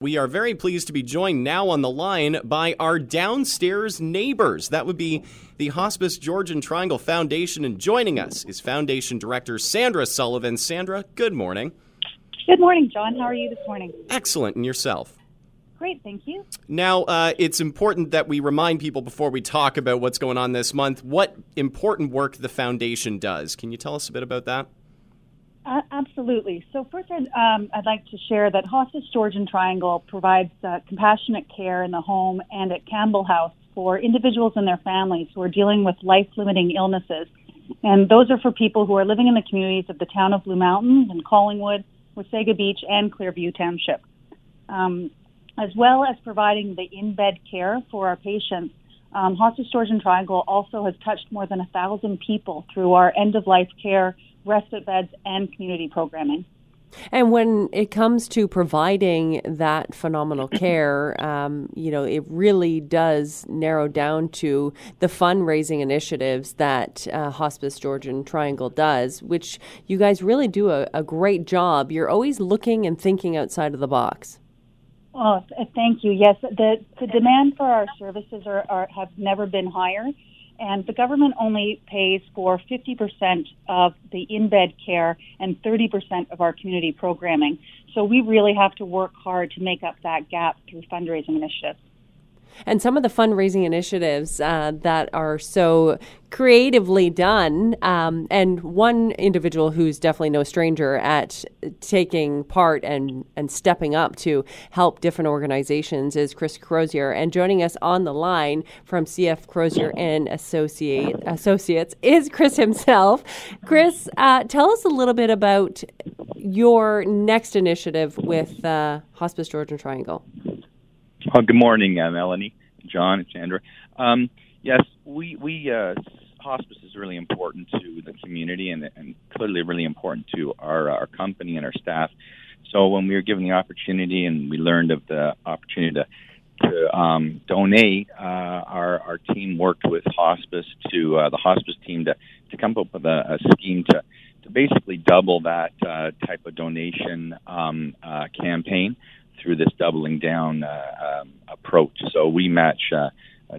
We are very pleased to be joined now on the line by our downstairs neighbors. That would be the Hospice Georgian Triangle Foundation. And joining us is Foundation Director Sandra Sullivan. Sandra, good morning. Good morning, John. How are you this morning? Excellent. And yourself? Great, thank you. Now, uh, it's important that we remind people before we talk about what's going on this month what important work the foundation does. Can you tell us a bit about that? Uh, absolutely. So first, I'd, um, I'd, like to share that Hospice Georgian Triangle provides uh, compassionate care in the home and at Campbell House for individuals and their families who are dealing with life-limiting illnesses. And those are for people who are living in the communities of the town of Blue Mountains and Collingwood, Wasaga Beach, and Clearview Township. Um, as well as providing the in-bed care for our patients, um, Hospice Georgian Triangle also has touched more than a thousand people through our end-of-life care respite beds, and community programming. And when it comes to providing that phenomenal care, um, you know, it really does narrow down to the fundraising initiatives that uh, Hospice Georgian Triangle does, which you guys really do a, a, great job. You're always looking and thinking outside of the box. Oh, thank you. Yes, the, the demand for our services are, are have never been higher and the government only pays for 50% of the in-bed care and 30% of our community programming. So we really have to work hard to make up that gap through fundraising initiatives and some of the fundraising initiatives uh, that are so creatively done. Um, and one individual who's definitely no stranger at taking part and, and stepping up to help different organizations is Chris Crozier. And joining us on the line from CF Crozier and Associate, Associates is Chris himself. Chris, uh, tell us a little bit about your next initiative with uh, Hospice Georgian Triangle. Oh, good morning, uh, Melanie, John, and Sandra. Um, yes, we we uh, hospice is really important to the community and, and clearly really important to our our company and our staff. So when we were given the opportunity and we learned of the opportunity to to um, donate, uh, our our team worked with hospice to uh, the hospice team to to come up with a, a scheme to to basically double that uh, type of donation um, uh, campaign through this doubling down uh, um, approach. So we match uh,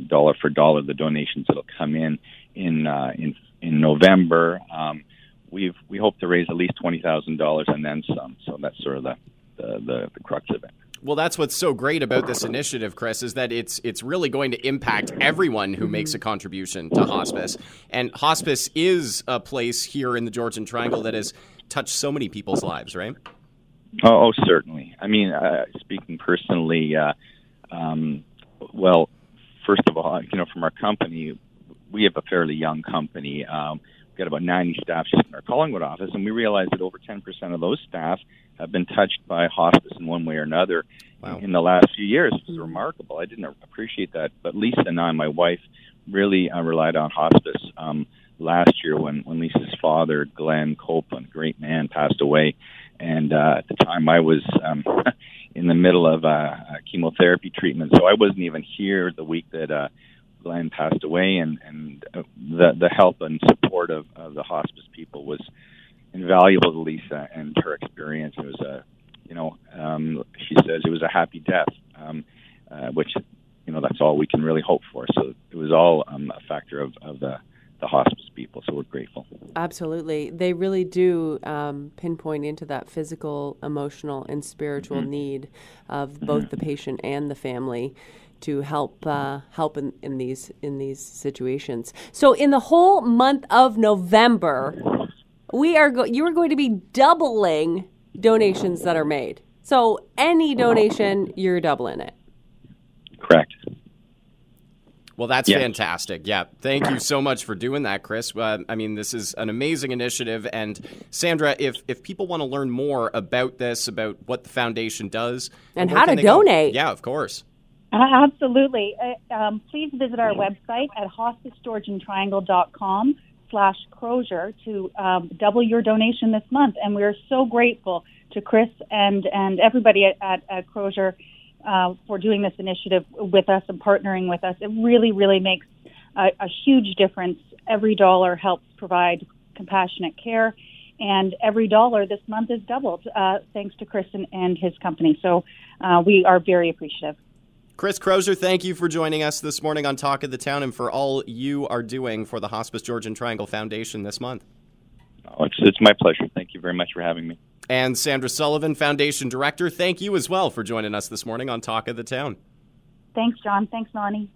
dollar for dollar the donations that'll come in in uh, in in November. Um, we've we hope to raise at least twenty thousand dollars and then some. So that's sort of the, the the, the crux of it. Well, that's what's so great about this initiative, Chris, is that it's it's really going to impact everyone who makes a contribution to hospice. And hospice is a place here in the Georgian Triangle that has touched so many people's lives, right? Oh, oh certainly. I mean, uh, speaking personally, uh, um, well, first of all, you know, from our company, we have a fairly young company. Um, we've got about 90 staff just in our Collingwood office, and we realize that over 10% of those staff have been touched by hospice in one way or another wow. in the last few years, which is remarkable. I didn't appreciate that, but Lisa and I, my wife, really uh, relied on hospice. Um, last year when, when Lisa's father, Glenn Copeland, great man, passed away. And uh, at the time, I was um, in the middle of uh, chemotherapy treatment, so I wasn't even here the week that uh, Glenn passed away. And, and uh, the, the help and support of, of the hospice people was invaluable to Lisa and her experience. It was a, you know, um, she says it was a happy death, um, uh, which, you know, that's all we can really hope for. So it was all um, a factor of, of the the hospice people. So we're grateful. Absolutely. They really do um, pinpoint into that physical, emotional, and spiritual mm-hmm. need of both mm-hmm. the patient and the family to help uh, help in, in these in these situations. So in the whole month of November, we are go- you are going to be doubling donations that are made. So any donation, you're doubling it. Correct. Well, that's yeah. fantastic. Yeah. Thank you so much for doing that, Chris. Uh, I mean, this is an amazing initiative. And Sandra, if, if people want to learn more about this, about what the foundation does, and how to donate. Go? Yeah, of course. Uh, absolutely. Uh, um, please visit our website at hospicegeorgiantriangle.com slash Crozier to um, double your donation this month. And we're so grateful to Chris and, and everybody at, at, at Crozier uh, for doing this initiative with us and partnering with us. It really, really makes a, a huge difference. Every dollar helps provide compassionate care and every dollar this month is doubled uh, thanks to Chris and, and his company. So uh, we are very appreciative. Chris Crozier, thank you for joining us this morning on Talk of the Town and for all you are doing for the Hospice Georgian Triangle Foundation this month. Oh, it's, it's my pleasure. Thank you very much for having me. And Sandra Sullivan, Foundation Director, thank you as well for joining us this morning on Talk of the Town. Thanks, John. Thanks, Nani.